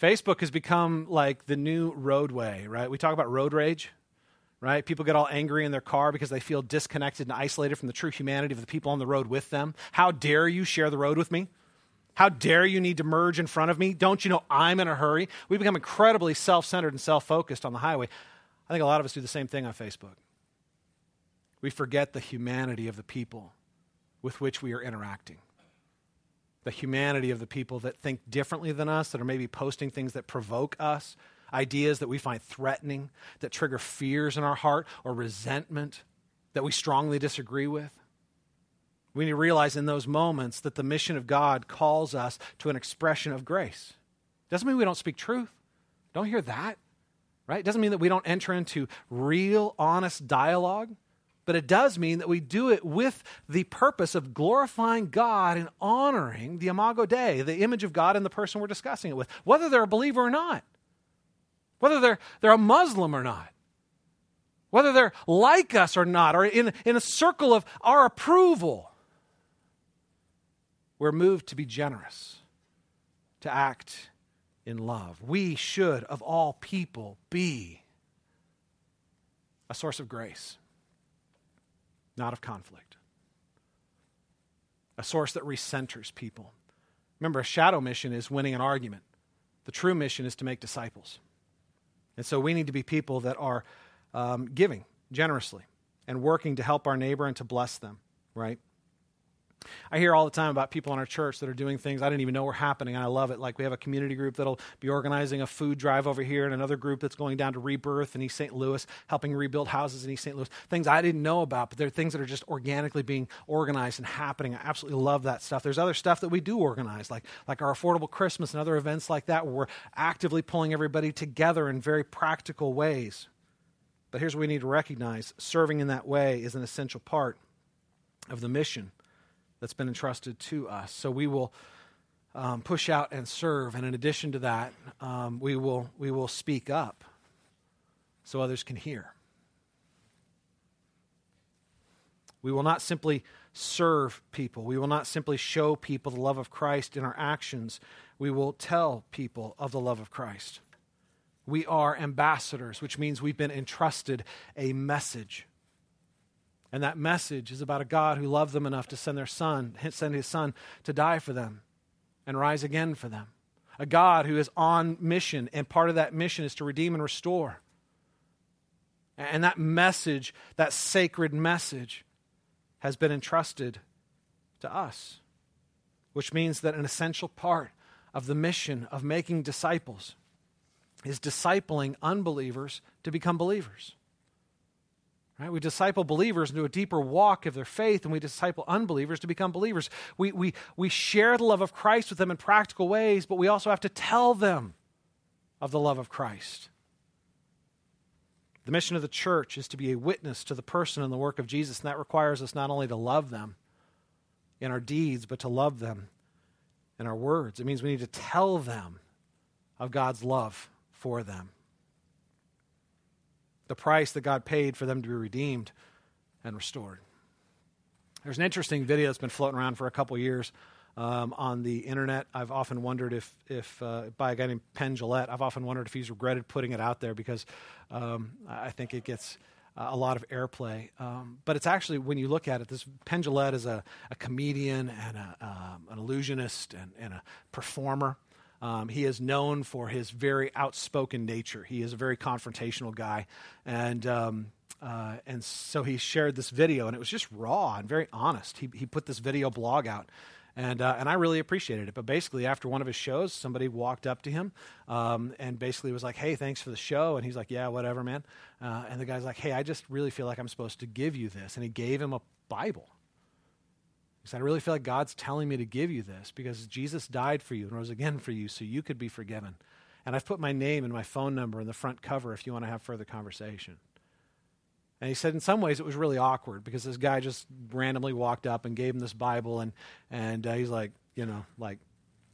Facebook has become like the new roadway, right? We talk about road rage right? People get all angry in their car because they feel disconnected and isolated from the true humanity of the people on the road with them. How dare you share the road with me? How dare you need to merge in front of me? Don't you know I'm in a hurry? We become incredibly self centered and self focused on the highway. I think a lot of us do the same thing on Facebook. We forget the humanity of the people with which we are interacting. The humanity of the people that think differently than us, that are maybe posting things that provoke us, ideas that we find threatening, that trigger fears in our heart or resentment that we strongly disagree with. We need to realize in those moments that the mission of God calls us to an expression of grace. Doesn't mean we don't speak truth. Don't hear that, right? Doesn't mean that we don't enter into real, honest dialogue, but it does mean that we do it with the purpose of glorifying God and honoring the Imago Dei, the image of God in the person we're discussing it with, whether they're a believer or not whether they're, they're a Muslim or not, whether they're like us or not, or in, in a circle of our approval. We're moved to be generous, to act in love. We should, of all people, be a source of grace, not of conflict. a source that recenters people. Remember, a shadow mission is winning an argument, the true mission is to make disciples. And so we need to be people that are um, giving generously and working to help our neighbor and to bless them, right? I hear all the time about people in our church that are doing things I didn't even know were happening, and I love it. Like we have a community group that'll be organizing a food drive over here, and another group that's going down to Rebirth in East St. Louis, helping rebuild houses in East St. Louis. Things I didn't know about, but they're things that are just organically being organized and happening. I absolutely love that stuff. There's other stuff that we do organize, like, like our Affordable Christmas and other events like that, where we're actively pulling everybody together in very practical ways. But here's what we need to recognize serving in that way is an essential part of the mission that's been entrusted to us. So we will um, push out and serve, and in addition to that, um, we will we will speak up so others can hear. We will not simply serve people. We will not simply show people the love of Christ in our actions. We will tell people of the love of Christ. We are ambassadors, which means we've been entrusted a message. And that message is about a God who loved them enough to send their son, send his son to die for them and rise again for them. A God who is on mission, and part of that mission is to redeem and restore. And that message, that sacred message, has been entrusted to us, which means that an essential part of the mission of making disciples is discipling unbelievers to become believers. Right? We disciple believers into a deeper walk of their faith, and we disciple unbelievers to become believers. We, we, we share the love of Christ with them in practical ways, but we also have to tell them of the love of Christ. The mission of the church is to be a witness to the person and the work of Jesus, and that requires us not only to love them in our deeds, but to love them in our words. It means we need to tell them of God's love for them the price that God paid for them to be redeemed and restored. There's an interesting video that's been floating around for a couple years um, on the internet. I've often wondered if, if uh, by a guy named Penn Jillette, I've often wondered if he's regretted putting it out there because um, I think it gets a lot of airplay. Um, but it's actually, when you look at it, this Penn Jillette is a, a comedian and a, um, an illusionist and, and a performer. Um, he is known for his very outspoken nature. He is a very confrontational guy. And, um, uh, and so he shared this video, and it was just raw and very honest. He, he put this video blog out. And, uh, and I really appreciated it. But basically, after one of his shows, somebody walked up to him um, and basically was like, Hey, thanks for the show. And he's like, Yeah, whatever, man. Uh, and the guy's like, Hey, I just really feel like I'm supposed to give you this. And he gave him a Bible. He said, I really feel like God's telling me to give you this because Jesus died for you and rose again for you so you could be forgiven. And I've put my name and my phone number in the front cover if you want to have further conversation. And he said, in some ways, it was really awkward because this guy just randomly walked up and gave him this Bible, and, and uh, he's like, you know, like,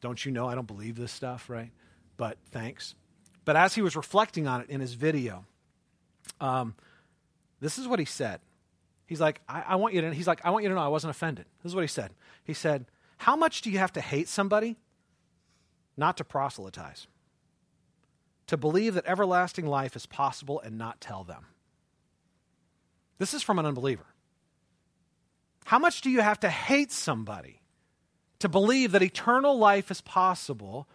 don't you know I don't believe this stuff, right? But thanks. But as he was reflecting on it in his video, um, this is what he said. He's like, I, I, want you to, he's like, I want you to know I wasn't offended. This is what he said. He said, How much do you have to hate somebody not to proselytize? To believe that everlasting life is possible and not tell them. This is from an unbeliever. How much do you have to hate somebody to believe that eternal life is possible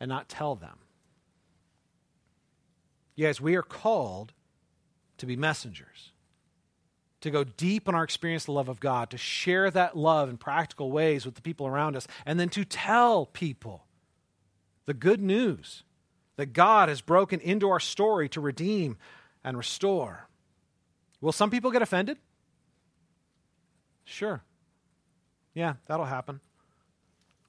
and not tell them? Yes, we are called to be messengers to go deep in our experience of the love of God, to share that love in practical ways with the people around us, and then to tell people the good news that God has broken into our story to redeem and restore. Will some people get offended? Sure. Yeah, that'll happen.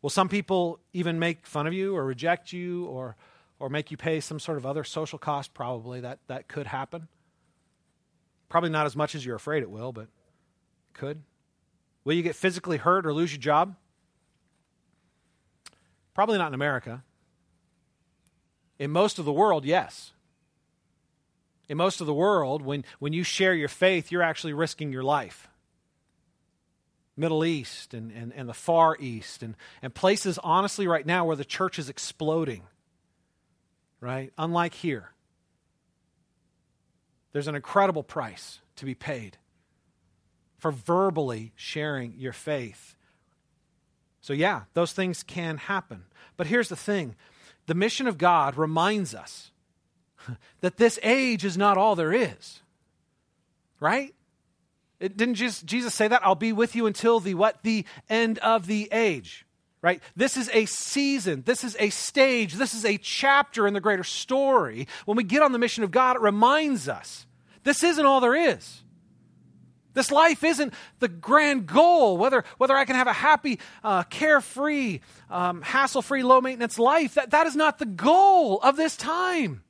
Will some people even make fun of you or reject you or, or make you pay some sort of other social cost? Probably that, that could happen. Probably not as much as you're afraid it will, but could. Will you get physically hurt or lose your job? Probably not in America. In most of the world, yes. In most of the world, when, when you share your faith, you're actually risking your life. Middle East and, and, and the Far East and, and places, honestly, right now where the church is exploding, right? Unlike here. There's an incredible price to be paid for verbally sharing your faith. So, yeah, those things can happen. But here's the thing the mission of God reminds us that this age is not all there is. Right? It didn't just Jesus say that? I'll be with you until the what? The end of the age. Right? This is a season. This is a stage. This is a chapter in the greater story. When we get on the mission of God, it reminds us this isn't all there is. This life isn't the grand goal, whether, whether I can have a happy, uh, carefree, um, hassle free, low maintenance life. That, that is not the goal of this time.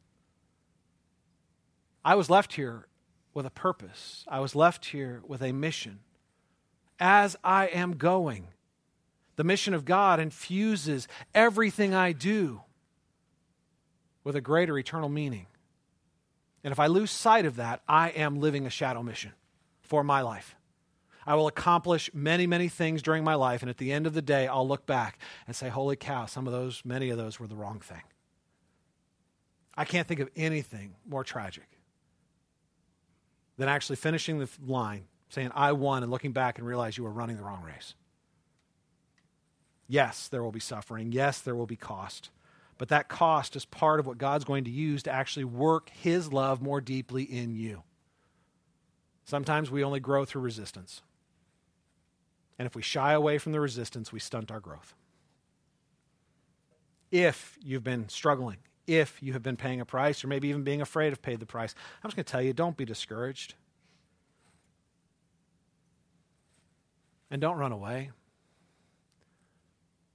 I was left here with a purpose, I was left here with a mission. As I am going, the mission of God infuses everything I do with a greater eternal meaning. And if I lose sight of that, I am living a shadow mission for my life. I will accomplish many, many things during my life, and at the end of the day, I'll look back and say, Holy cow, some of those, many of those were the wrong thing. I can't think of anything more tragic than actually finishing the line, saying, I won, and looking back and realize you were running the wrong race. Yes, there will be suffering. Yes, there will be cost. But that cost is part of what God's going to use to actually work His love more deeply in you. Sometimes we only grow through resistance. And if we shy away from the resistance, we stunt our growth. If you've been struggling, if you have been paying a price, or maybe even being afraid of paying the price, I'm just going to tell you don't be discouraged. And don't run away.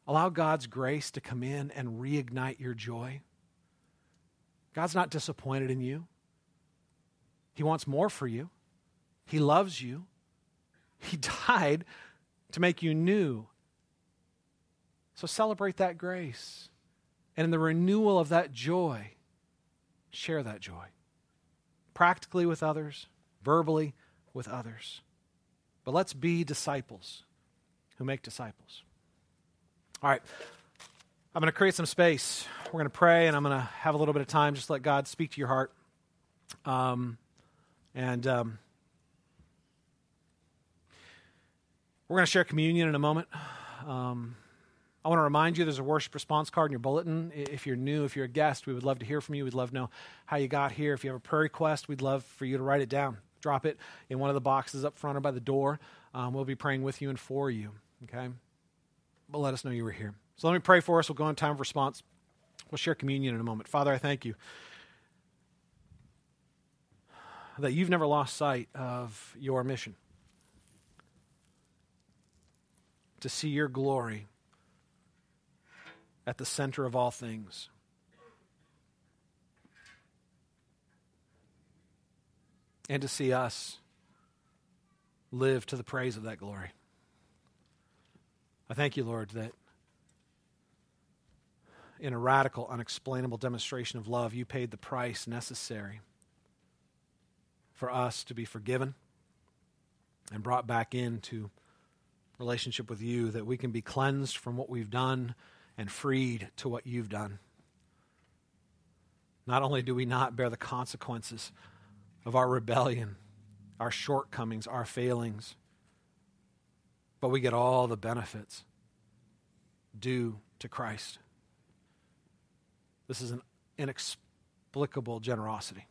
Allow God's grace to come in and reignite your joy. God's not disappointed in you, He wants more for you. He loves you. He died to make you new. So celebrate that grace. And in the renewal of that joy, share that joy. Practically with others, verbally with others. But let's be disciples who make disciples. All right. I'm going to create some space. We're going to pray, and I'm going to have a little bit of time. Just let God speak to your heart. Um, and um, We're going to share communion in a moment. Um, I want to remind you there's a worship response card in your bulletin. If you're new, if you're a guest, we would love to hear from you. We'd love to know how you got here. If you have a prayer request, we'd love for you to write it down. Drop it in one of the boxes up front or by the door. Um, we'll be praying with you and for you. Okay? But let us know you were here. So let me pray for us. We'll go on time of response. We'll share communion in a moment. Father, I thank you that you've never lost sight of your mission. to see your glory at the center of all things. And to see us live to the praise of that glory. I thank you, Lord, that in a radical, unexplainable demonstration of love, you paid the price necessary for us to be forgiven and brought back into relationship with you, that we can be cleansed from what we've done and freed to what you've done. Not only do we not bear the consequences of our rebellion, our shortcomings, our failings, but we get all the benefits due to Christ. This is an inexplicable generosity,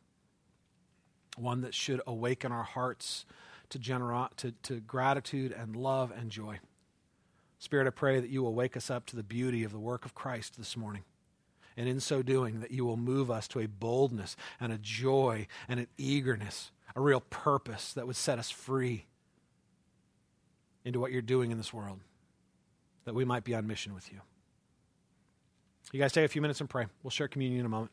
one that should awaken our hearts to, genera- to, to gratitude and love and joy. Spirit, I pray that you will wake us up to the beauty of the work of Christ this morning. And in so doing, that you will move us to a boldness and a joy and an eagerness, a real purpose that would set us free into what you're doing in this world, that we might be on mission with you. You guys take a few minutes and pray. We'll share communion in a moment.